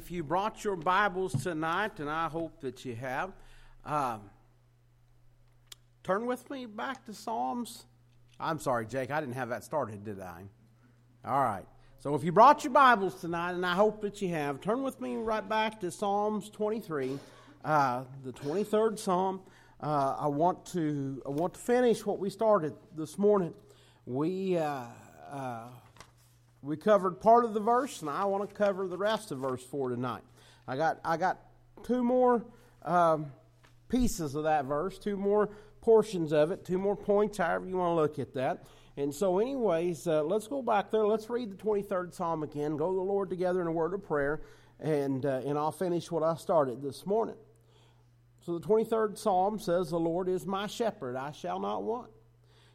if you brought your Bibles tonight, and I hope that you have, um, turn with me back to Psalms. I'm sorry, Jake, I didn't have that started, did I? All right. So if you brought your Bibles tonight, and I hope that you have, turn with me right back to Psalms 23, uh, the 23rd Psalm. Uh, I want to I want to finish what we started this morning. We uh, uh we covered part of the verse, and I want to cover the rest of verse four tonight. I got I got two more um, pieces of that verse, two more portions of it, two more points, however you want to look at that. And so, anyways, uh, let's go back there. Let's read the 23rd Psalm again. Go to the Lord together in a word of prayer, and, uh, and I'll finish what I started this morning. So, the 23rd Psalm says, The Lord is my shepherd, I shall not want.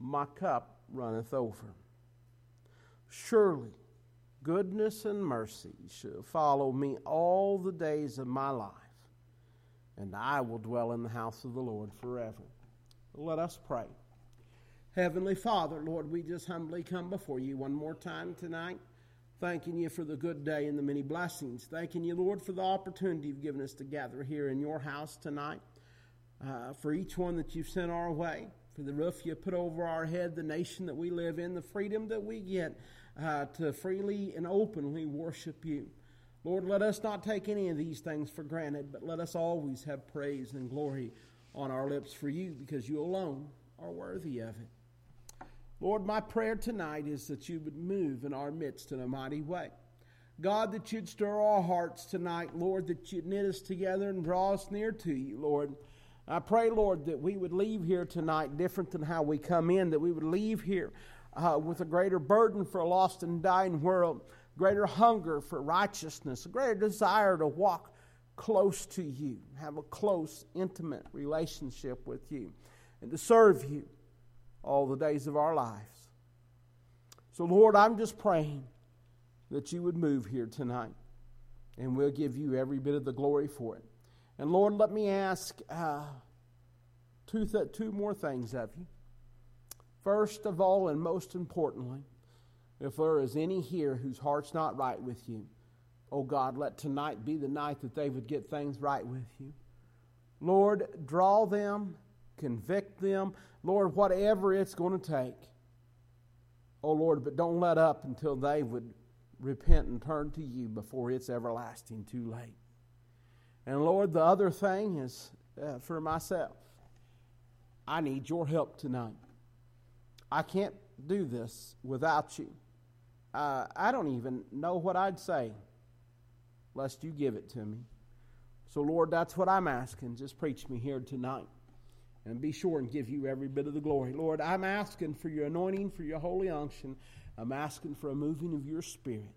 my cup runneth over. Surely goodness and mercy shall follow me all the days of my life, and I will dwell in the house of the Lord forever. Let us pray. Heavenly Father, Lord, we just humbly come before you one more time tonight, thanking you for the good day and the many blessings. Thanking you, Lord, for the opportunity you've given us to gather here in your house tonight, uh, for each one that you've sent our way for the roof you put over our head, the nation that we live in, the freedom that we get uh, to freely and openly worship you. Lord, let us not take any of these things for granted, but let us always have praise and glory on our lips for you because you alone are worthy of it. Lord, my prayer tonight is that you would move in our midst in a mighty way. God, that you'd stir our hearts tonight, Lord, that you'd knit us together and draw us near to you, Lord. I pray, Lord, that we would leave here tonight different than how we come in, that we would leave here uh, with a greater burden for a lost and dying world, greater hunger for righteousness, a greater desire to walk close to you, have a close, intimate relationship with you, and to serve you all the days of our lives. So, Lord, I'm just praying that you would move here tonight, and we'll give you every bit of the glory for it. And Lord, let me ask uh, two, th- two more things of you. First of all, and most importantly, if there is any here whose heart's not right with you, oh God, let tonight be the night that they would get things right with you. Lord, draw them, convict them, Lord, whatever it's going to take. Oh Lord, but don't let up until they would repent and turn to you before it's everlasting too late. And Lord, the other thing is uh, for myself. I need your help tonight. I can't do this without you. Uh, I don't even know what I'd say lest you give it to me. So, Lord, that's what I'm asking. Just preach me here tonight. And be sure and give you every bit of the glory. Lord, I'm asking for your anointing, for your holy unction. I'm asking for a moving of your spirit.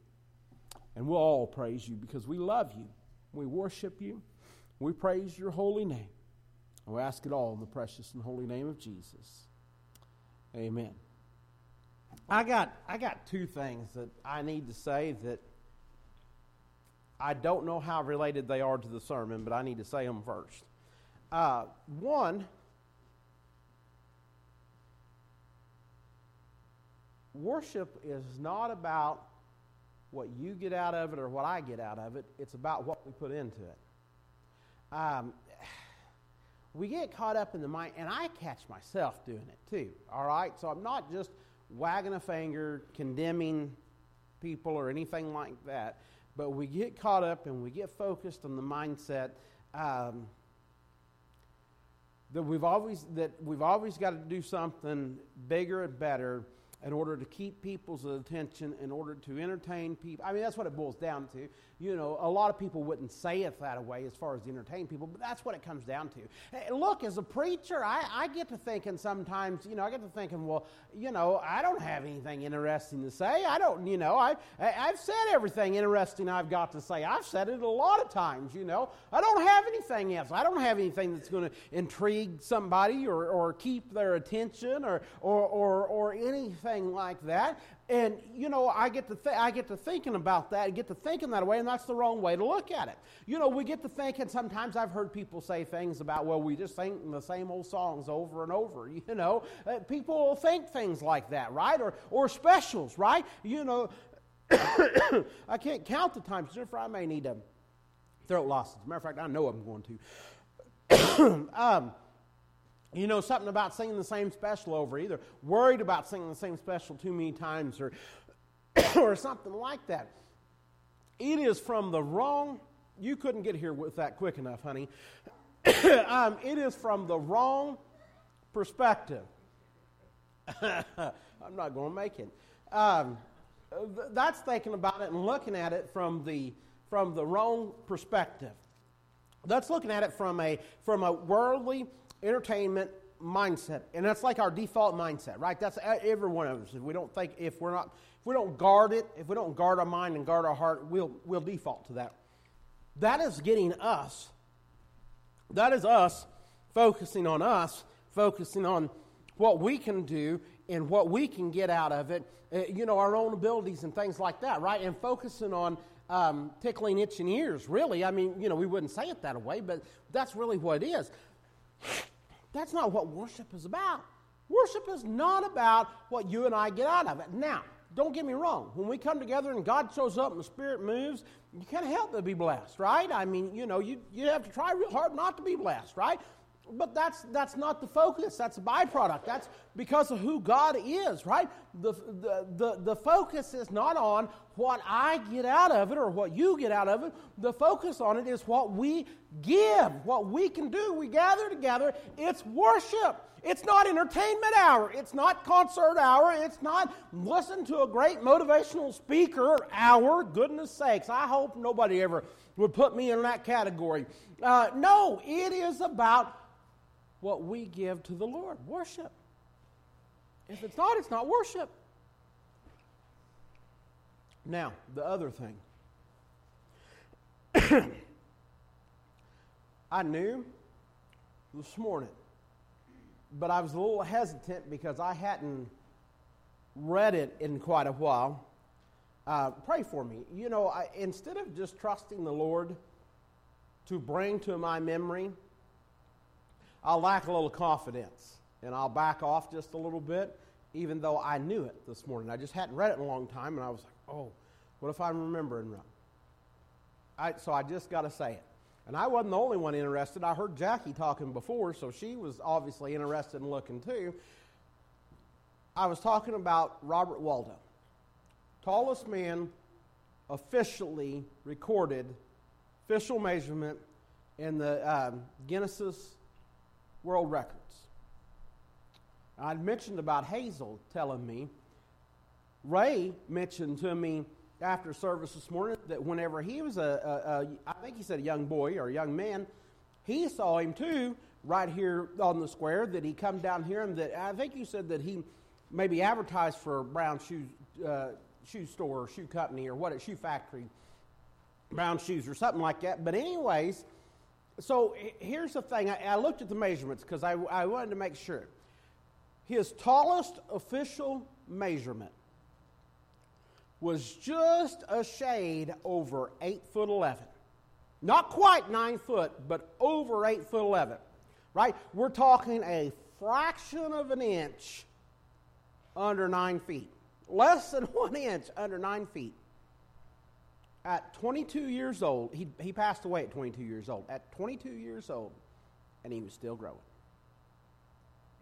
And we'll all praise you because we love you. We worship you. We praise your holy name. And we ask it all in the precious and holy name of Jesus. Amen. I got I got two things that I need to say that I don't know how related they are to the sermon, but I need to say them first. Uh, one, worship is not about what you get out of it or what I get out of it, it's about what we put into it. Um, we get caught up in the mind, and I catch myself doing it too, all right? So I'm not just wagging a finger, condemning people or anything like that, but we get caught up and we get focused on the mindset um, that we've always that we've always got to do something bigger and better in order to keep people's attention, in order to entertain people. I mean, that's what it boils down to. You know, a lot of people wouldn't say it that way as far as entertain people, but that's what it comes down to. Hey, look, as a preacher, I, I get to thinking sometimes, you know, I get to thinking, well, you know, I don't have anything interesting to say. I don't, you know, I, I, I've said everything interesting I've got to say. I've said it a lot of times, you know. I don't have anything else. I don't have anything that's going to intrigue somebody or, or keep their attention or, or, or, or anything like that. And you know, I get to th- I get to thinking about that, and get to thinking that way, and that's the wrong way to look at it. You know, we get to thinking. Sometimes I've heard people say things about, well, we just sing the same old songs over and over. You know, uh, people think things like that, right? Or or specials, right? You know, I can't count the times. Jennifer, I may need a throat a matter of fact, I know I'm going to. um, you know something about singing the same special over either worried about singing the same special too many times or or something like that. It is from the wrong you couldn't get here with that quick enough honey. Um, it is from the wrong perspective. I'm not going to make it. Um, that's thinking about it and looking at it from the from the wrong perspective. That's looking at it from a from a worldly entertainment mindset. And that's like our default mindset right? That's every one of us. If we don't think if we're not if we don't guard it if we don't guard our mind and guard our heart we'll we'll default to that. That is getting us that is us focusing on us focusing on what we can do and what we can get out of it. Uh, you know our own abilities and things like that right? And focusing on um, tickling itching ears really. I mean you know we wouldn't say it that way but that's really what it is that's not what worship is about. Worship is not about what you and I get out of it. Now, don't get me wrong. When we come together and God shows up and the Spirit moves, you can't help but be blessed, right? I mean, you know, you, you have to try real hard not to be blessed, right? But that's, that's not the focus. That's a byproduct. That's because of who God is, right? The, the, the, the focus is not on what I get out of it or what you get out of it. The focus on it is what we give, what we can do. We gather together. It's worship. It's not entertainment hour. It's not concert hour. It's not listen to a great motivational speaker hour. Goodness sakes, I hope nobody ever would put me in that category. Uh, no, it is about what we give to the Lord worship. If it's not, it's not worship. Now, the other thing. I knew this morning, but I was a little hesitant because I hadn't read it in quite a while. Uh, pray for me. You know, I, instead of just trusting the Lord to bring to my memory I'll lack a little confidence and I'll back off just a little bit, even though I knew it this morning. I just hadn't read it in a long time, and I was like, oh, what if I'm remembering wrong? I, so I just got to say it. And I wasn't the only one interested. I heard Jackie talking before, so she was obviously interested in looking too. I was talking about Robert Wadlow, tallest man officially recorded, official measurement in the um, Guinness's world records. I'd mentioned about Hazel telling me. Ray mentioned to me after service this morning that whenever he was a, a, a I think he said a young boy or a young man, he saw him too right here on the square. That he come down here and that I think you said that he maybe advertised for Brown shoe uh, shoe store or shoe company or what a shoe factory, Brown shoes or something like that. But anyways so here's the thing. I, I looked at the measurements because I, I wanted to make sure. His tallest official measurement was just a shade over 8 foot 11. Not quite 9 foot, but over 8 foot 11. Right? We're talking a fraction of an inch under 9 feet. Less than 1 inch under 9 feet at 22 years old, he, he passed away at 22 years old. At 22 years old, and he was still growing.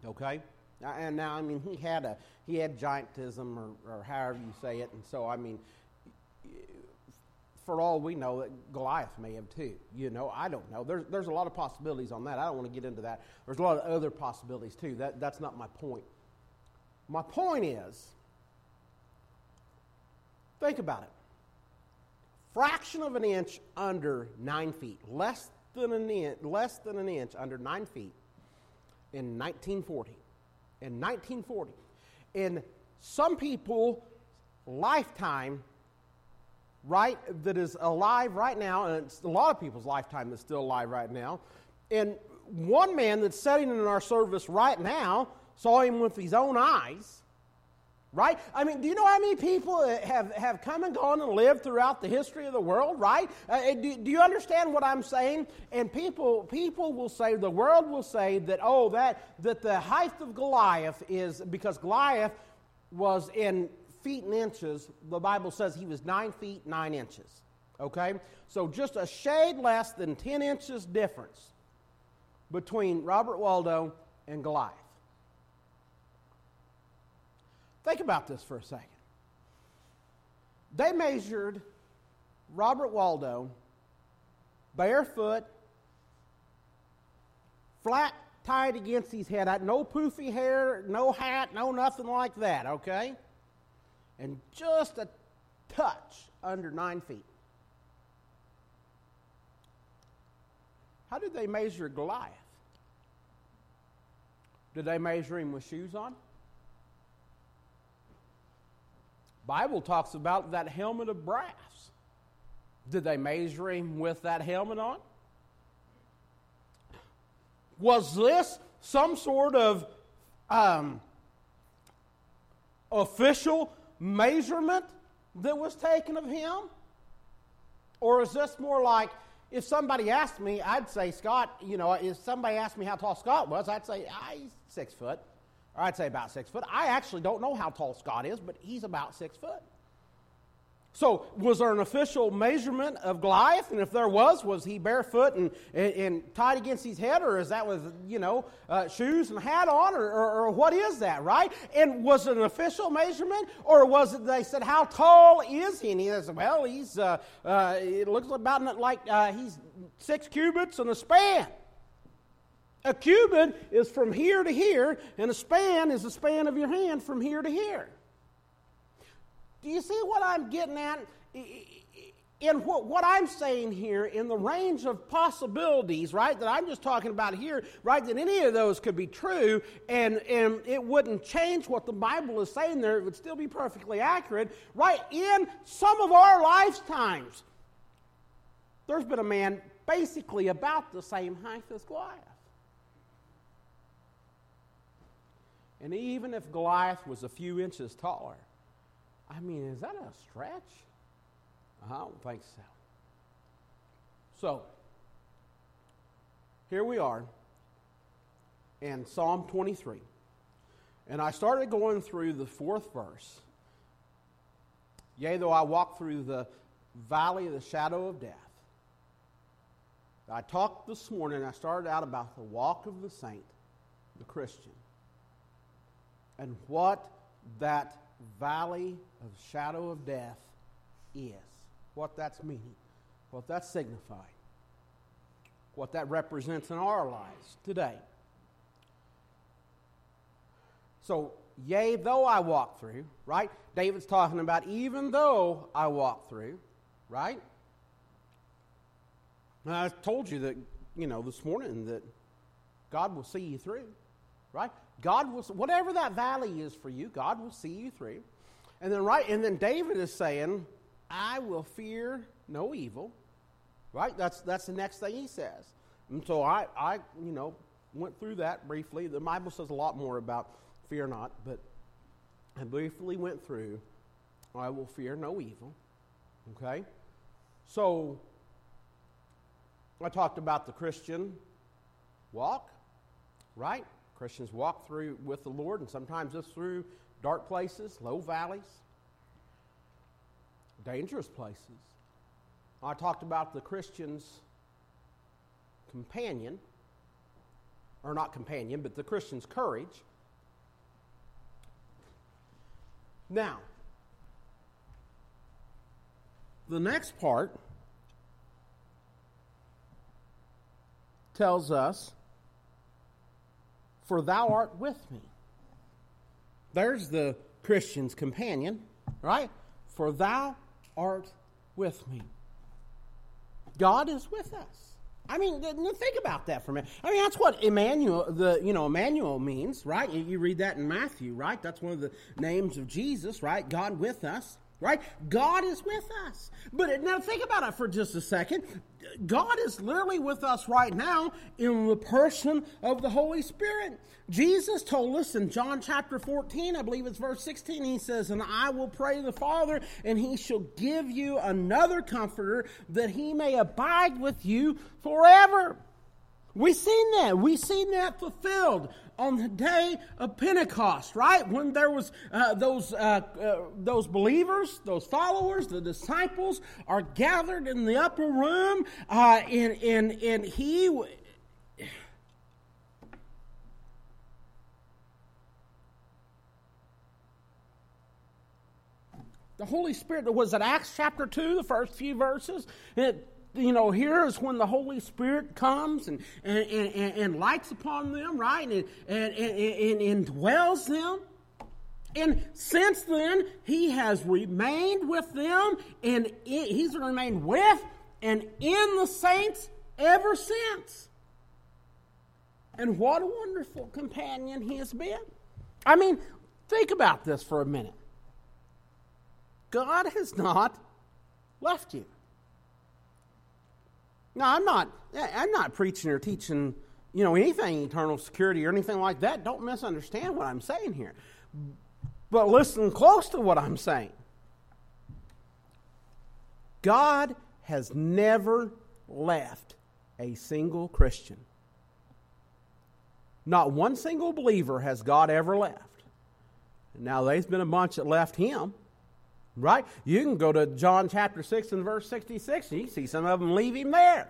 Okay? And now, I mean, he had a he had giantism, or, or however you say it, and so I mean, for all we know, Goliath may have too. You know, I don't know. There's there's a lot of possibilities on that. I don't want to get into that. There's a lot of other possibilities too. That that's not my point. My point is, think about it fraction of an inch under nine feet, less than an inch, less than an inch under nine feet in 1940. In 1940. In some people lifetime, right, that is alive right now, and it's a lot of people's lifetime that's still alive right now. And one man that's sitting in our service right now saw him with his own eyes. Right? I mean, do you know how many people have, have come and gone and lived throughout the history of the world? Right? Uh, do, do you understand what I'm saying? And people, people will say, the world will say that, oh, that, that the height of Goliath is because Goliath was in feet and inches, the Bible says he was nine feet, nine inches. Okay? So just a shade less than 10 inches difference between Robert Wadlow and Goliath. Think about this for a second. They measured Robert Wadlow barefoot, flat tied against his head, no poofy hair, no hat, no nothing like that, okay? And just a touch under nine feet. How did they measure Goliath? Did they measure him with shoes on? Bible talks about that helmet of brass. Did they measure him with that helmet on? Was this some sort of um, official measurement that was taken of him? Or is this more like if somebody asked me, I'd say, Scott, you know, if somebody asked me how tall Scott was, I'd say, ah, he's six foot. I'd say about six foot. I actually don't know how tall Scott is, but he's about six foot. So, was there an official measurement of Goliath? And if there was, was he barefoot and, and, and tied against his head, or is that with, you know, uh, shoes and hat on, or, or, or, what is that, right? And was it an official measurement, or was it they said, how tall is he? And he said, well, he's, uh, uh, it looks about like uh, he's six cubits and a span. A cubit is from here to here, and a span is the span of your hand from here to here. Do you see what I'm getting at? In what, what I'm saying here, in the range of possibilities, right, that I'm just talking about here, right, that any of those could be true, and, and it wouldn't change what the Bible is saying there, it would still be perfectly accurate, right, in some of our lifetimes, there's been a man basically about the same height as Goliath. And even if Goliath was a few inches taller, I mean, is that a stretch? I don't think so. So, here we are in Psalm 23. And I started going through the fourth verse. Yea, though I walk through the valley of the shadow of death. I talked this morning, I started out about the walk of the saint, the Christian, and what that valley of shadow of death is, what that's meaning, what that's signifying, what that represents in our lives today. So, yea, though I walk through, right? David's talking about even though I walk through, right? And I told you that, you know, this morning that God will see you through, right? God will, whatever that valley is for you, God will see you through. And then right, and then David is saying, I will fear no evil. Right? That's that's the next thing he says. And so I, I you know, went through that briefly. The Bible says a lot more about fear not, but I briefly went through I will fear no evil. Okay? So I talked about the Christian walk, right? Christians walk through with the Lord, and sometimes it's through dark places, low valleys, dangerous places. I talked about the Christian's companion, or not companion, but the Christian's courage. Now, the next part tells us, For thou art with me. There's the Christian's companion, right? For thou art with me. God is with us. I mean, think about that for a minute. I mean, that's what Emmanuel, the you know, Emmanuel means, right? You read that in Matthew, right? That's one of the names of Jesus, right? God with us right? God is with us. But now think about it for just a second. God is literally with us right now in the person of the Holy Spirit. Jesus told us in John chapter 14, I believe it's verse 16, he says, And I will pray the Father, and he shall give you another comforter that he may abide with you forever. We've seen that. We've seen that fulfilled on the day of Pentecost, right? When there was uh, those uh, uh, those believers, those followers, the disciples are gathered in the upper room, uh, and and and he. The Holy Spirit was it Acts chapter two, the first few verses. It, you know, here is when the Holy Spirit comes and, and, and, and lights upon them, right? And, and, and, and dwells them. And since then, he has remained with them, and he's remained with and in the saints ever since. And what a wonderful companion he has been. I mean, think about this for a minute. God has not left you. Now, I'm not, eh, I'm not preaching or teaching, you know, anything eternal security or anything like that. Don't misunderstand what I'm saying here. But listen close to what I'm saying. God has never left a single Christian. Not one single believer has God ever left. Now, there's been a bunch that left him, right? You can go to John chapter 6 and verse 66, and you see some of them leave him there,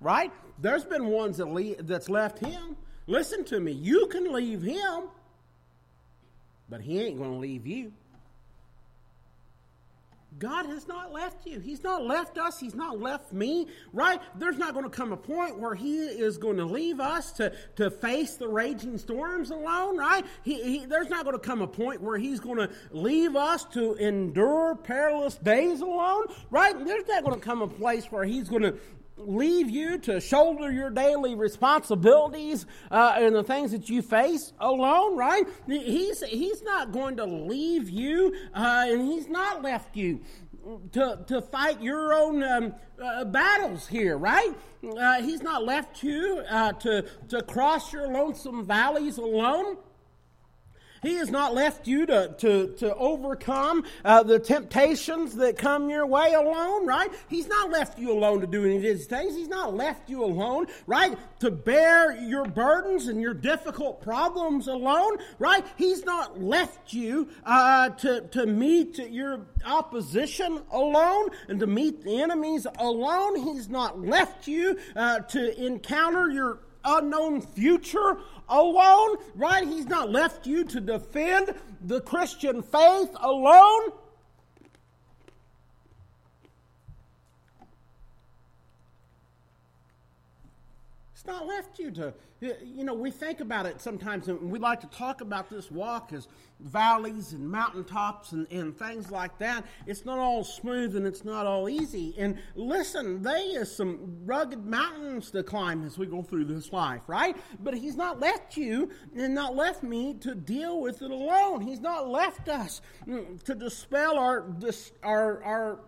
right? There's been ones that leave, that's left him. Listen to me, you can leave him, but he ain't going to leave you. God has not left you. He's not left us. He's not left me, right? There's not going to come a point where He is going to leave us to, to face the raging storms alone, right? He, he, there's not going to come a point where He's going to leave us to endure perilous days alone, right? There's not going to come a place where He's going to leave you to shoulder your daily responsibilities uh, and the things that you face alone, right? He's, he's not going to leave you, uh, and he's not left you to, to fight your own um, uh, battles here, right? Uh, he's not left you uh, to, to cross your lonesome valleys alone. He has not left you to, to, to overcome uh, the temptations that come your way alone, right? He's not left you alone to do any of these things. He's not left you alone, right? To bear your burdens and your difficult problems alone, right? He's not left you uh, to, to meet your opposition alone and to meet the enemies alone. He's not left you uh, to encounter your unknown future alone, right? He's not left you to defend the Christian faith alone. It's not left you to you know, we think about it sometimes, and we like to talk about this walk as valleys and mountaintops and, and things like that. It's not all smooth and it's not all easy. And listen, there is some rugged mountains to climb as we go through this life, right? But He's not left you and not left me to deal with it alone. He's not left us to dispel our, our, our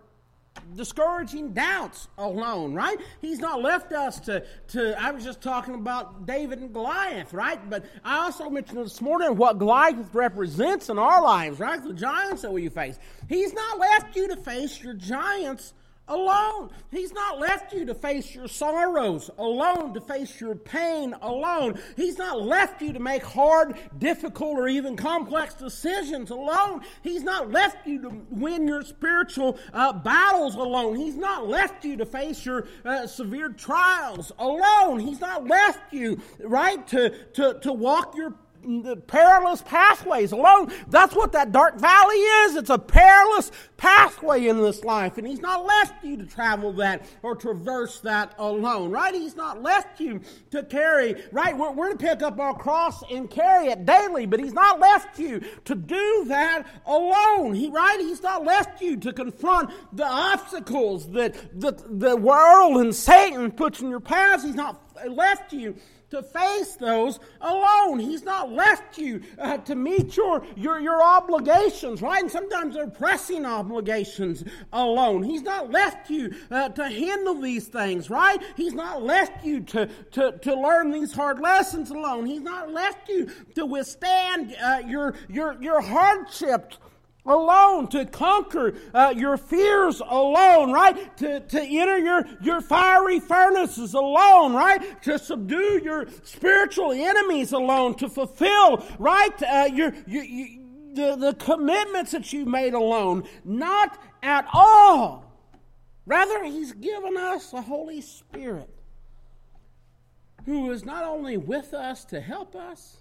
discouraging doubts alone, right? He's not left us to, to, I was just talking about David and Goliath, right? But I also mentioned this morning what Goliath represents in our lives, right? The giants that we face. He's not left you to face your giants alone. He's not left you to face your sorrows alone, to face your pain alone. He's not left you to make hard, difficult, or even complex decisions alone. He's not left you to win your spiritual uh, battles alone. He's not left you to face your uh, severe trials alone. He's not left you, right, to, to, to walk your perilous pathways alone. That's what that dark valley is. It's a perilous pathway in this life. And He's not left you to travel that or traverse that alone, right? He's not left you to carry, right? We're, we're to pick up our cross and carry it daily, but He's not left you to do that alone. He, right? He's not left you to confront the obstacles that the, the world and Satan puts in your path. He's not left you to face those alone. He's not left you uh, to meet your, your, your obligations, right? And sometimes they're pressing obligations alone. He's not left you uh, to handle these things, right? He's not left you to, to, to learn these hard lessons alone. He's not left you to withstand uh, your, your, your hardships alone, to conquer uh, your fears alone, right? To, to enter your, your fiery furnaces alone, right? To subdue your spiritual enemies alone, to fulfill, right? Uh, your, your, your, the, the commitments that you made alone. Not at all. Rather, He's given us the Holy Spirit who is not only with us to help us,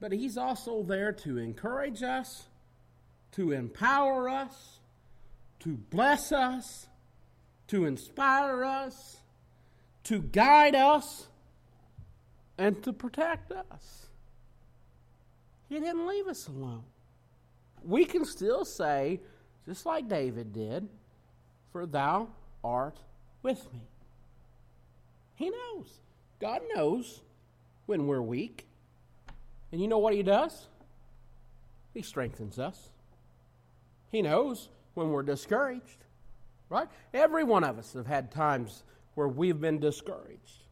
but He's also there to encourage us to empower us, to bless us, to inspire us, to guide us, and to protect us. He didn't leave us alone. We can still say, just like David did, For thou art with me. He knows. God knows when we're weak. And you know what He does? He strengthens us. He knows when we're discouraged, right? Every one of us have had times where we've been discouraged.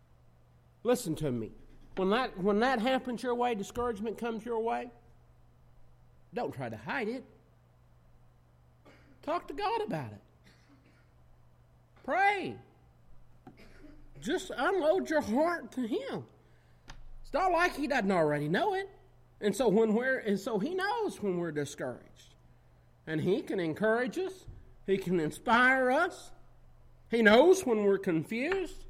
Listen to me. When that, when that happens your way, discouragement comes your way, don't try to hide it. Talk to God about it. Pray. Just unload your heart to Him. It's not like He doesn't already know it. And so when we're and so He knows when we're discouraged. And He can encourage us, He can inspire us. He knows when we're confused,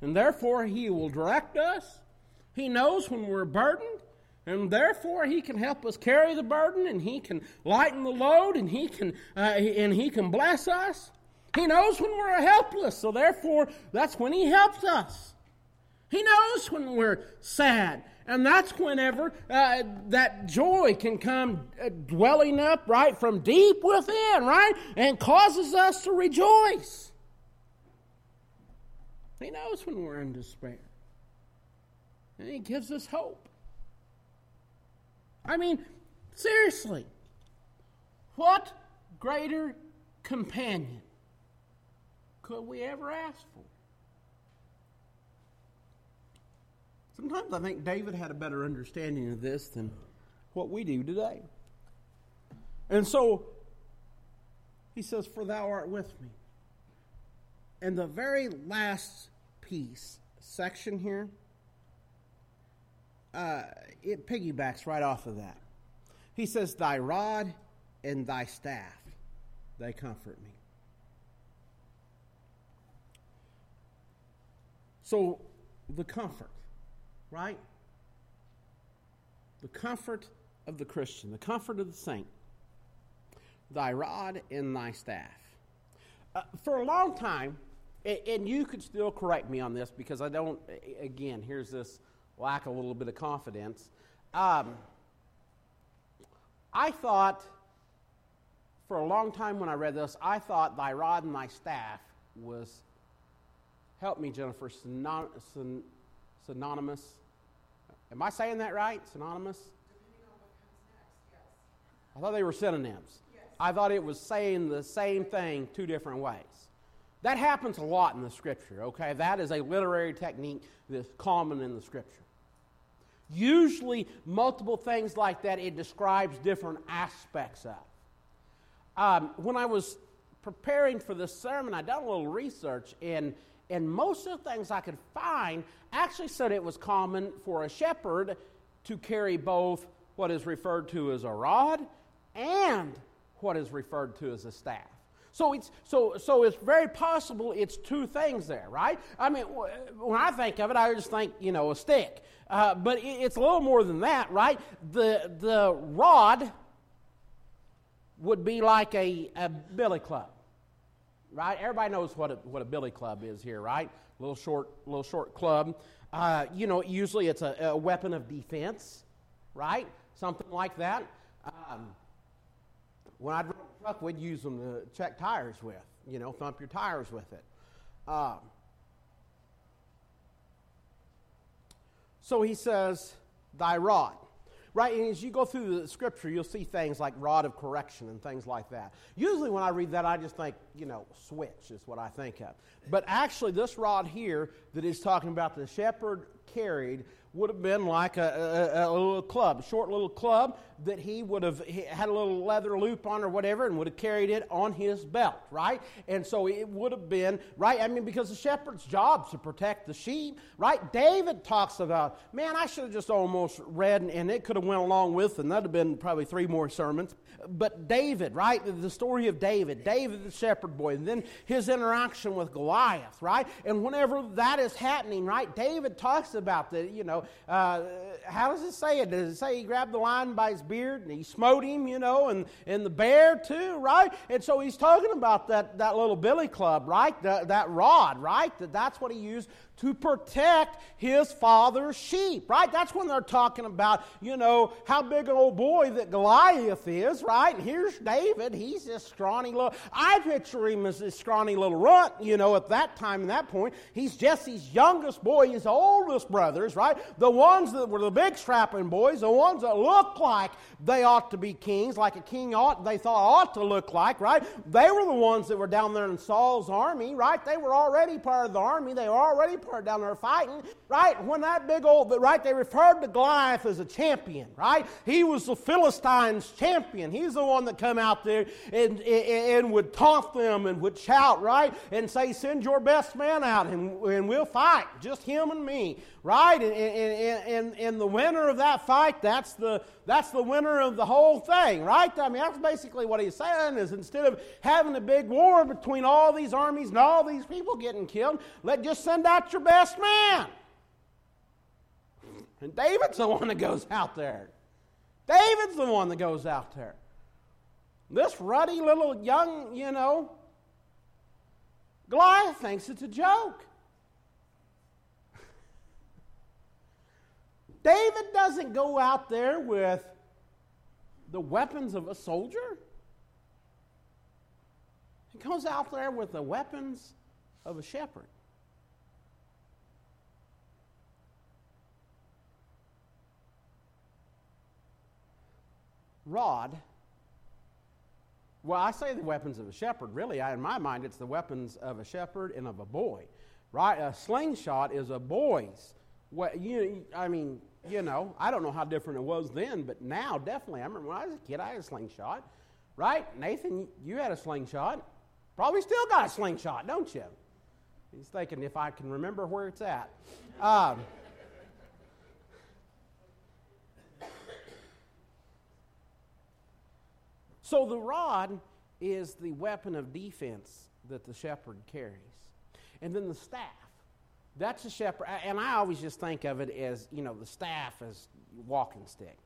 and therefore He will direct us. He knows when we're burdened, and therefore He can help us carry the burden, and He can lighten the load, and He can uh, and He can bless us. He knows when we're helpless, so therefore that's when He helps us. He knows when we're sad, and that's whenever uh, that joy can come uh, dwelling up, right, from deep within, right, and causes us to rejoice. He knows when we're in despair. And He gives us hope. I mean, seriously, what greater companion could we ever ask for? Sometimes I think David had a better understanding of this than what we do today. And so he says, For thou art with me. And the very last piece, section here, uh, it piggybacks right off of that. He says, Thy rod and thy staff, they comfort me. So, the comfort right? The comfort of the Christian, the comfort of the saint, thy rod and thy staff. Uh, for a long time, and you could still correct me on this because I don't, again, here's this lack a little bit of confidence. Um, I thought, for a long time when I read this, I thought thy rod and thy staff was, help me, Jennifer, synonymous Am I saying that right? Synonymous? I thought they were synonyms. I thought it was saying the same thing two different ways. That happens a lot in the scripture, okay? That is a literary technique that's common in the scripture. Usually, multiple things like that, it describes different aspects of. Um, when I was preparing for this sermon, I done a little research, and and most of the things I could find actually said it was common for a shepherd to carry both what is referred to as a rod and what is referred to as a staff. So it's, so, so it's very possible it's two things there, right? I mean, when I think of it, I just think, you know, a stick. Uh, but it's a little more than that, right? The, the rod would be like a, a billy club, right? Everybody knows what a, what a billy club is here, right? Little short, little short club. Uh, you know, usually it's a, a, weapon of defense, right? Something like that. Um, when I'd drove a truck, we'd use them to check tires with, you know, thump your tires with it. Um, so he says, Thy rod. Right? And as you go through the scripture, you'll see things like rod of correction and things like that. Usually, when I read that, I just think, you know, switch is what I think of. But actually, this rod here that is talking about, the shepherd carried, would have been like a, a, a, little club, a short little club that he would have had a little leather loop on or whatever and would have carried it on his belt, right? And so it would have been, right? I mean, because the shepherd's job is to protect the sheep, right? David talks about, man, I should have just almost read and, and it could have went along with, and that'd have been probably three more sermons. But David, right? The story of David, David the shepherd boy, and then his interaction with Goliath, right? And whenever that is happening, right, David talks about the, you know, uh, how does it say it? Does it say he grabbed the lion by his beard and he smote him, you know, and, and the bear too, right? And so he's talking about that, that little billy club, right? That, that rod, right? That that's what he used to protect his father's sheep, right? That's when they're talking about, you know, how big an old boy that Goliath is, right? And here's David. He's this scrawny little, I picture him as this scrawny little runt, you know, at that time and that point. He's Jesse's youngest boy, his oldest brothers, right? The ones that were the big strapping boys, the ones that look like they ought to be kings, like a king ought, they thought ought to look like, right? They were the ones that were down there in Saul's army, right? They were already part of the army. They were already down there fighting, right? When that big old, right, they referred to Goliath as a champion, right? He was the Philistines' champion. He's the one that come out there and, and, and would taunt them and would shout, right? And say, send your best man out and, and we'll fight, just him and me, right? And, and, and, and the winner of that fight, that's the, that's the winner of the whole thing, right? I mean, that's basically what he's saying is instead of having a big war between all these armies and all these people getting killed, let just send out your best man. And David's the one that goes out there. David's the one that goes out there. This ruddy little young, you know, Goliath thinks it's a joke. David doesn't go out there with the weapons of a soldier. He goes out there with the weapons of a shepherd. Rod. Well, I say the weapons of a shepherd. Really, I, in my mind, it's the weapons of a shepherd and of a boy. Right? A slingshot is a boy's. What you? I mean, you know, I don't know how different it was then, but now definitely. I remember when I was a kid, I had a slingshot, right? Nathan, you had a slingshot. Probably still got a slingshot, don't you? He's thinking if I can remember where it's at. Um, so the rod is the weapon of defense that the shepherd carries. And then the staff that's a shepherd. And I always just think of it as, you know, the staff as walking stick.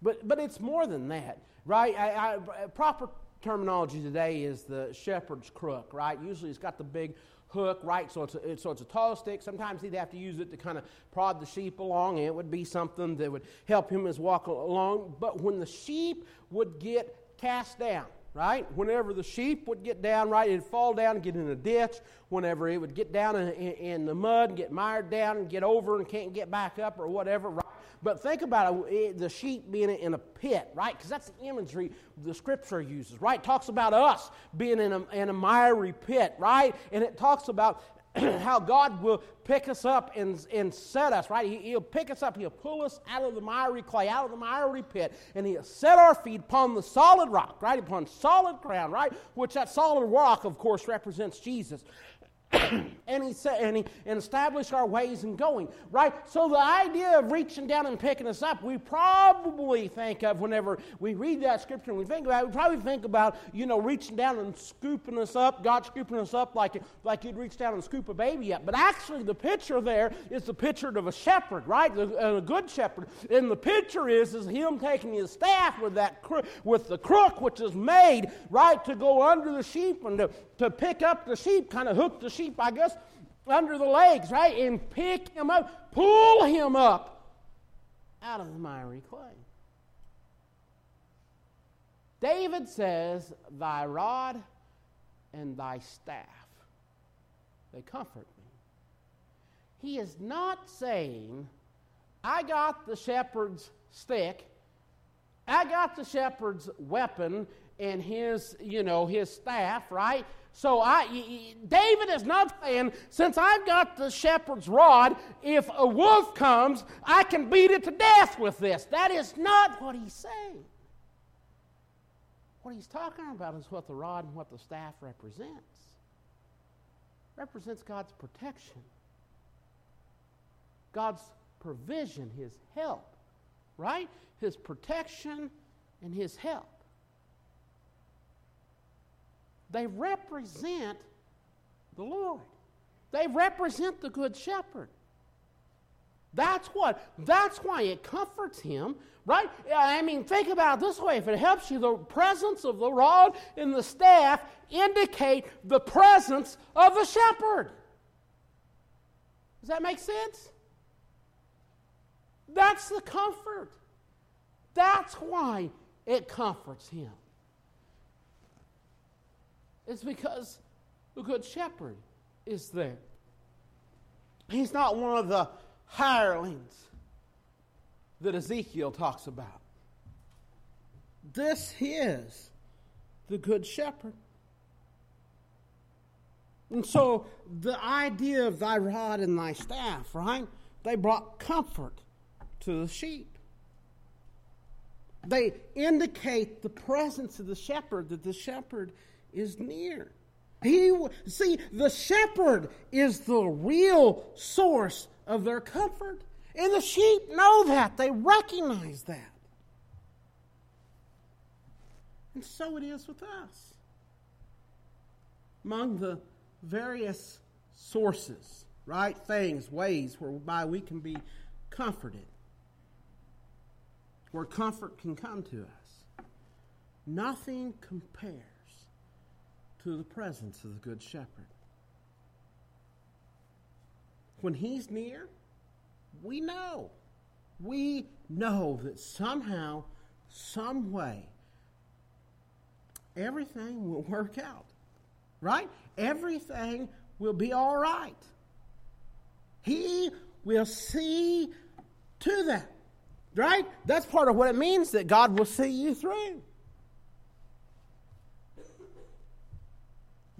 But, but it's more than that, right? I, I, proper terminology today is the shepherd's crook, right? Usually it's got the big hook, right? So it's a, so it's a tall stick. Sometimes he'd have to use it to kind of prod the sheep along, it would be something that would help him as walk along. But when the sheep would get cast down, right? Whenever the sheep would get down, right, it'd fall down and get in a ditch. Whenever it would get down in, in, in, the mud and get mired down and get over and can't get back up or whatever, right? But think about it, the sheep being in a pit, right? Because that's the imagery the scripture uses, right? It talks about us being in a, in a miry pit, right? And it talks about how God will pick us up and, and set us, right? He, will pick us up, He'll pull us out of the miry clay, out of the miry pit, and He'll set our feet upon the solid rock, right? Upon solid ground, right? Which that solid rock, of course, represents Jesus. and he said and he and establish our ways and going right? So the idea of reaching down and picking us up we probably think of whenever we read that scripture and we think about it we probably think about you know reaching down and scooping us up god scooping us up like like you'd reach down and scoop a baby up. But actually the picture there is the picture of a shepherd right? A, a good shepherd. And the picture is is him taking his staff with that with the crook which is made right to go under the sheep and to, to pick up the sheep kind of hook the sheep i guess under the legs, right? And pick him up, pull him up out of the miry clay. David says, Thy rod and thy staff, they comfort me. He is not saying, I got the shepherd's stick, I got the shepherd's weapon and his, you know, his staff, right? So I, David is not saying, since I've got the shepherd's rod, if a wolf comes, I can beat it to death with this. That is not what he's saying. What he's talking about is what the rod and what the staff represents. represents God's protection, God's provision, His help, right? His protection and His help. They represent the Lord. They represent the Good Shepherd. That's what, that's why it comforts him, right? I mean, think about it this way. If it helps you, the presence of the rod and the staff indicate the presence of the shepherd. Does that make sense? That's the comfort. That's why it comforts him. It's because the Good Shepherd is there. He's not one of the hirelings that Ezekiel talks about. This is the Good Shepherd. And so the idea of thy rod and thy staff, right? They brought comfort to the sheep. They indicate the presence of the shepherd, that the shepherd is near. He see the shepherd is the real source of their comfort. And the sheep know that. They recognize that. And so it is with us. Among the various sources, right? Things, ways whereby we can be comforted, where comfort can come to us. Nothing compares to the presence of the Good Shepherd. When He's near, we know. We know that somehow, some way, everything will work out. Right? Everything will be all right. He will see to that. Right? That's part of what it means that God will see you through.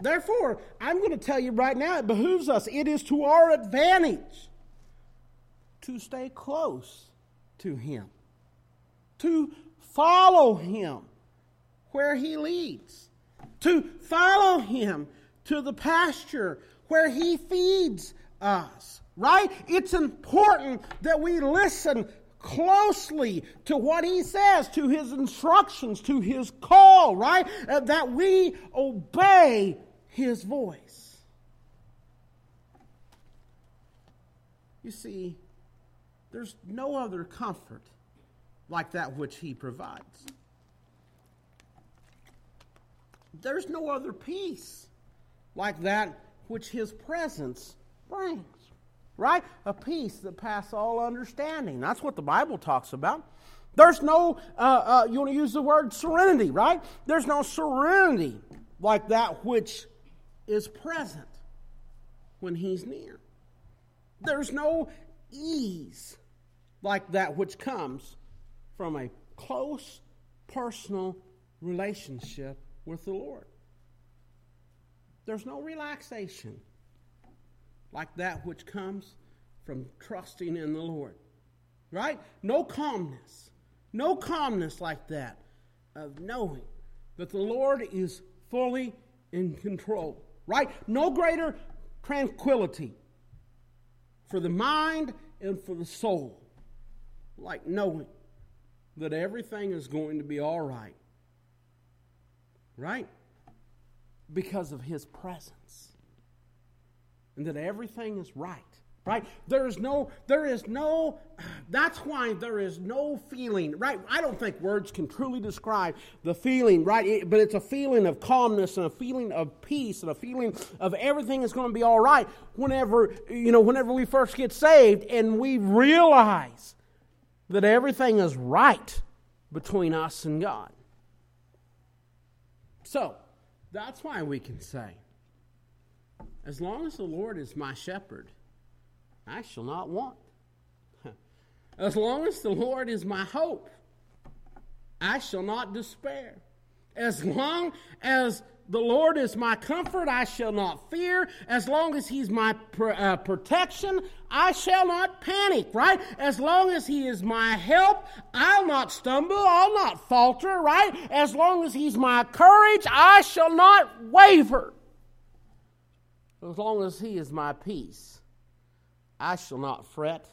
Therefore, I'm going to tell you right now, it behooves us, it is to our advantage to stay close to Him, to follow Him where He leads, to follow Him to the pasture where He feeds us. Right? It's important that we listen closely to what he says, to his instructions, to his call, right? Uh, that we obey his voice. You see, there's no other comfort like that which he provides. There's no other peace like that which his presence brings. Right? A peace that passes all understanding. That's what the Bible talks about. There's no, uh, uh, you want to use the word serenity, right? There's no serenity like that which is present when he's near. There's no ease like that which comes from a close personal relationship with the Lord. There's no relaxation like that which comes from trusting in the Lord. Right? No calmness. No calmness like that of knowing that the Lord is fully in control right? No greater tranquility for the mind and for the soul, like knowing that everything is going to be all right. Right? Because of His presence. And that everything is right right? There is no there is no that's why there is no feeling right? I don't think words can truly describe the feeling right? It, but it's a feeling of calmness and a feeling of peace and a feeling of everything is going to be all right whenever you know whenever we first get saved and we realize that everything is right between us and god. So that's why we can say as long as the lord is my shepherd I shall not want. As long as the Lord is my hope, I shall not despair. As long as the Lord is my comfort, I shall not fear. As long as He's my uh, protection, I shall not panic, right? As long as He is my help, I'll not stumble, I'll not falter, right? As long as He's my courage, I shall not waver. As long as He is my peace, I shall not fret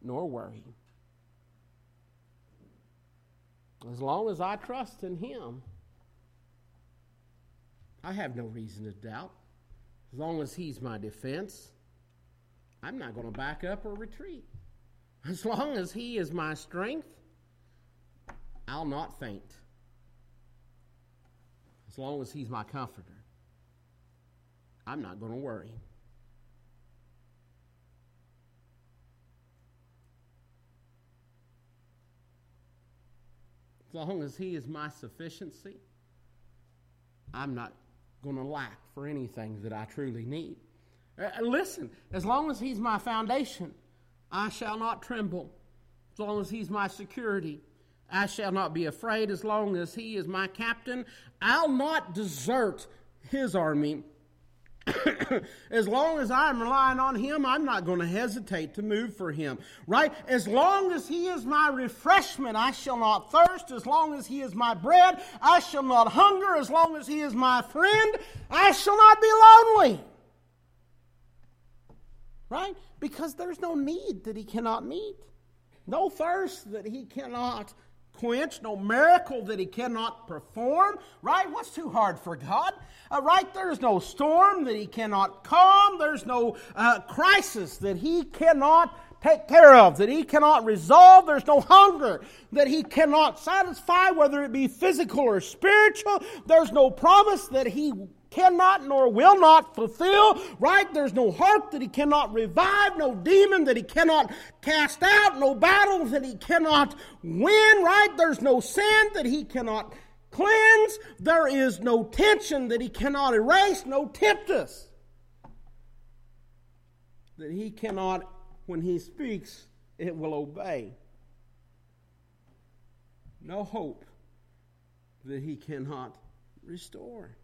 nor worry. As long as I trust in Him, I have no reason to doubt. As long as He's my defense, I'm not going to back up or retreat. As long as He is my strength, I'll not faint. As long as He's my comforter, I'm not going to worry. Long as He is my sufficiency, I'm not going to lack for anything that I truly need. Uh, listen, as long as He's my foundation, I shall not tremble. As long as He's my security, I shall not be afraid. As long as He is my captain, I'll not desert His army as long as I'm relying on Him, I'm not going to hesitate to move for Him. Right? As long as He is my refreshment, I shall not thirst. As long as He is my bread, I shall not hunger. As long as He is my friend, I shall not be lonely. Right? Because there's no need that He cannot meet, no thirst that He cannot quench, no miracle that he cannot perform, right? What's too hard for God? Uh, right? There's no storm that he cannot calm. There's no uh, crisis that he cannot take care of, that he cannot resolve. There's no hunger that he cannot satisfy, whether it be physical or spiritual. There's no promise that he cannot nor will not fulfill, right? There's no heart that he cannot revive, no demon that he cannot cast out, no battle that he cannot win, right? There's no sin that he cannot cleanse. There is no tension that he cannot erase, no tempest that he cannot, when he speaks, it will obey. No hope that he cannot restore.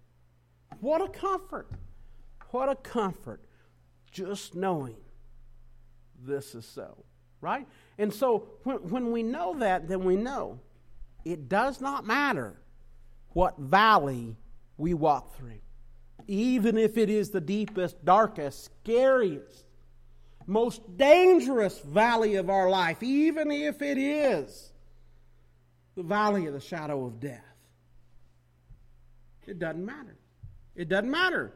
What a comfort. What a comfort just knowing this is so. Right? And so when, when we know that, then we know it does not matter what valley we walk through. Even if it is the deepest, darkest, scariest, most dangerous valley of our life, even if it is the valley of the shadow of death, it doesn't matter. It doesn't matter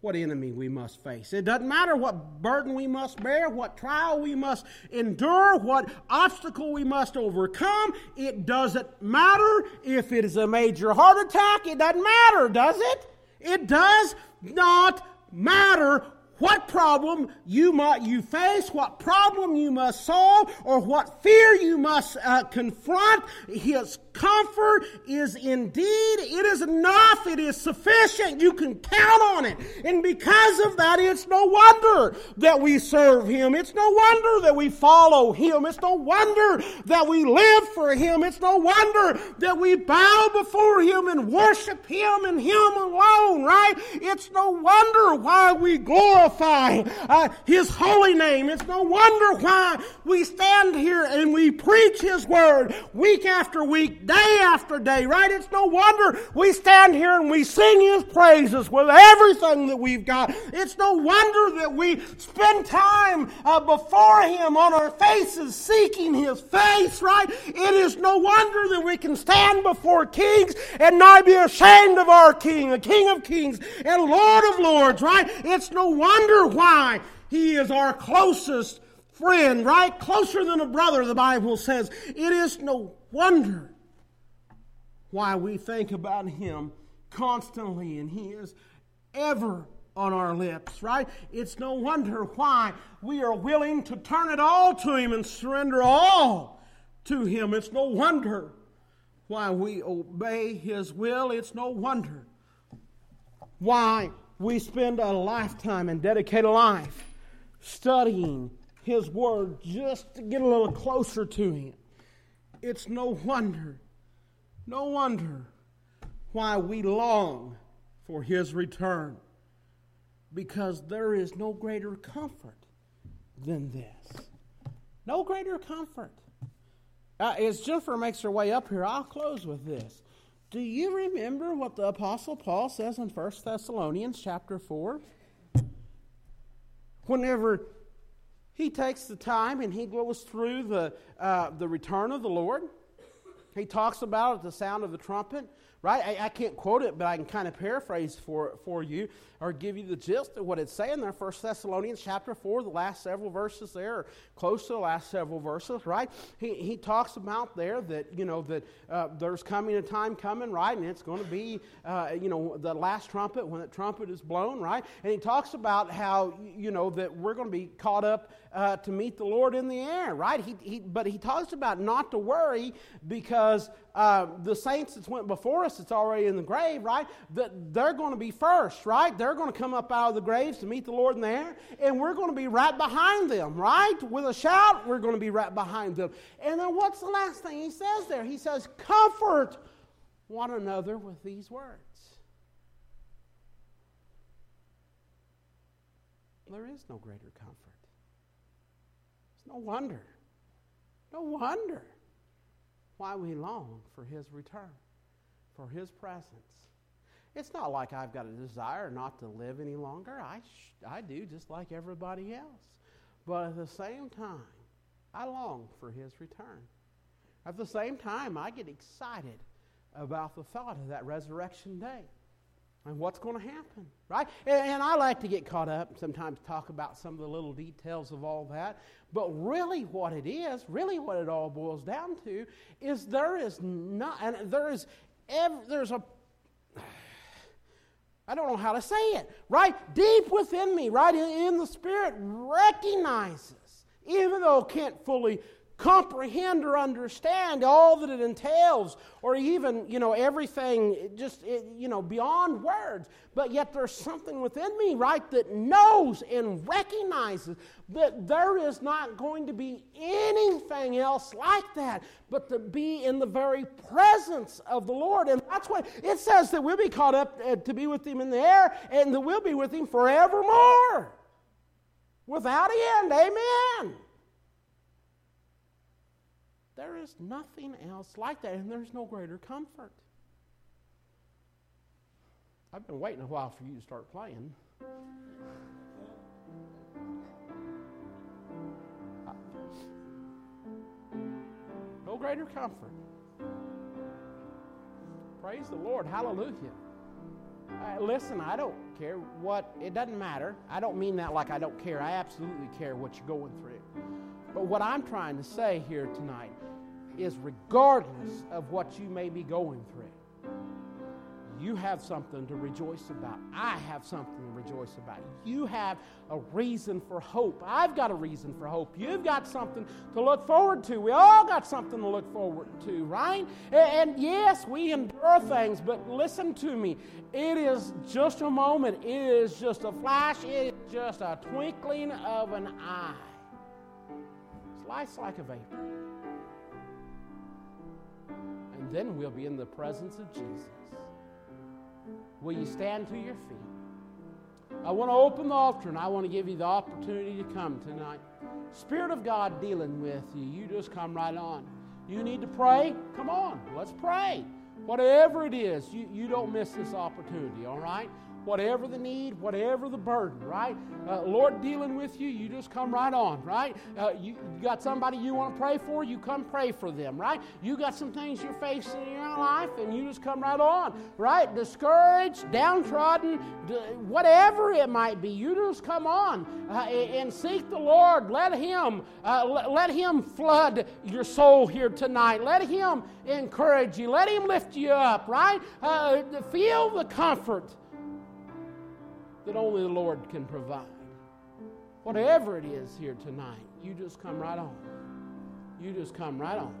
what enemy we must face. It doesn't matter what burden we must bear, what trial we must endure, what obstacle we must overcome. It doesn't matter if it is a major heart attack. It doesn't matter, does it? It does not matter what problem you must you face, what problem you must solve, or what fear you must uh, confront. His comfort is indeed it is enough. It is sufficient. You can count on it, and because of that, it's no wonder that we serve Him. It's no wonder that we follow Him. It's no wonder that we live for Him. It's no wonder that we bow before Him and worship Him and Him alone. Right? It's no wonder why we glorify glorify uh, His holy name. It's no wonder why we stand here and we preach His word week after week, day after day, right? It's no wonder we stand here and we sing His praises with everything that we've got. It's no wonder that we spend time uh, before Him on our faces seeking His face, right? It is no wonder that we can stand before kings and not be ashamed of our King, the King of kings and Lord of lords, right? It's no wonder why He is our closest friend, right? Closer than a brother, the Bible says. It is no wonder why we think about Him constantly, and He is ever on our lips, right? It's no wonder why we are willing to turn it all to Him and surrender all to Him. It's no wonder why we obey His will. It's no wonder why we spend a lifetime and dedicate a life studying His Word just to get a little closer to Him. It's no wonder, no wonder why we long for His return because there is no greater comfort than this. No greater comfort. Uh, as Jennifer makes her way up here, I'll close with this. Do you remember what the Apostle Paul says in 1 Thessalonians chapter 4? Whenever he takes the time and he goes through the, uh, the return of the Lord, he talks about at the sound of the trumpet right? I, I, can't quote it, but I can kind of paraphrase for, for you or give you the gist of what it's saying there. First Thessalonians chapter 4, the last several verses there, or close to the last several verses, right? He, he talks about there that, you know, that uh, there's coming a time coming, right? And it's going to be, uh, you know, the last trumpet, when the trumpet is blown, right? And he talks about how, you know, that we're going to be caught up uh, to meet the Lord in the air, right? He, he, but he talks about not to worry because uh, the saints that went before us, it's already in the grave, right? That they're going to be first, right? They're going to come up out of the graves to meet the Lord in the air, and we're going to be right behind them, right? With a shout, we're going to be right behind them. And then what's the last thing he says there? He says, Comfort one another with these words. There is no greater comfort. No wonder. No wonder why we long for his return, for his presence. It's not like I've got a desire not to live any longer. I, sh- I do just like everybody else. But at the same time, I long for his return. At the same time, I get excited about the thought of that resurrection day and what's going to happen, right? And, and, I like to get caught up and sometimes talk about some of the little details of all that. But really, what it is, really what it all boils down to, is there is not, and there is, there's a, I don't know how to say it, right? Deep within me, right in, in the spirit, recognizes, even though can't fully comprehend or understand all that it entails or even you know everything just you know beyond words. But yet there's something within me right that knows and recognizes that there is not going to be anything else like that but to be in the very presence of the lord. And that's why it says that we'll be caught up uh, to be with him in the air and that we'll be with him forevermore. Without end. Amen there is nothing else like that, and there's no greater comfort. I've been waiting a while for you to start playing. No greater comfort. Praise the Lord. Hallelujah. Uh, listen, I don't care what, it doesn't matter. I don't mean that like I don't care. I absolutely care what you're going through. But what I'm trying to say here tonight is regardless of what you may be going through, you have something to rejoice about. I have something to rejoice about. You have a reason for hope. I've got a reason for hope. You've got something to look forward to. We all got something to look forward to, right? And, and yes, we endure things, but listen to me. It is just a moment, it is just a flash, it is just a twinkling of an eye. Life's like a vapor and then we'll be in the presence of Jesus. Will you stand to your feet? I want to open the altar and I want to give you the opportunity to come tonight. Spirit of God dealing with you, you just come right on. You need to pray? Come on, let's pray. Whatever it is, you, you don't miss this opportunity, all right? Whatever the need, whatever the burden, right? Uh, Lord dealing with you, you just come right on, right? Uh, you, you, got somebody you want to pray for, you come pray for them, right? You got some things you're facing in your life, and you just come right on, right? Discouraged, downtrodden, whatever it might be, you just come on uh, and seek the Lord. Let Him, uh, let Him flood your soul here tonight. Let Him encourage you. Let Him lift you up, right? Uh, feel the comfort that only the Lord can provide. Whatever it is here tonight, you just come right on. You just come right on.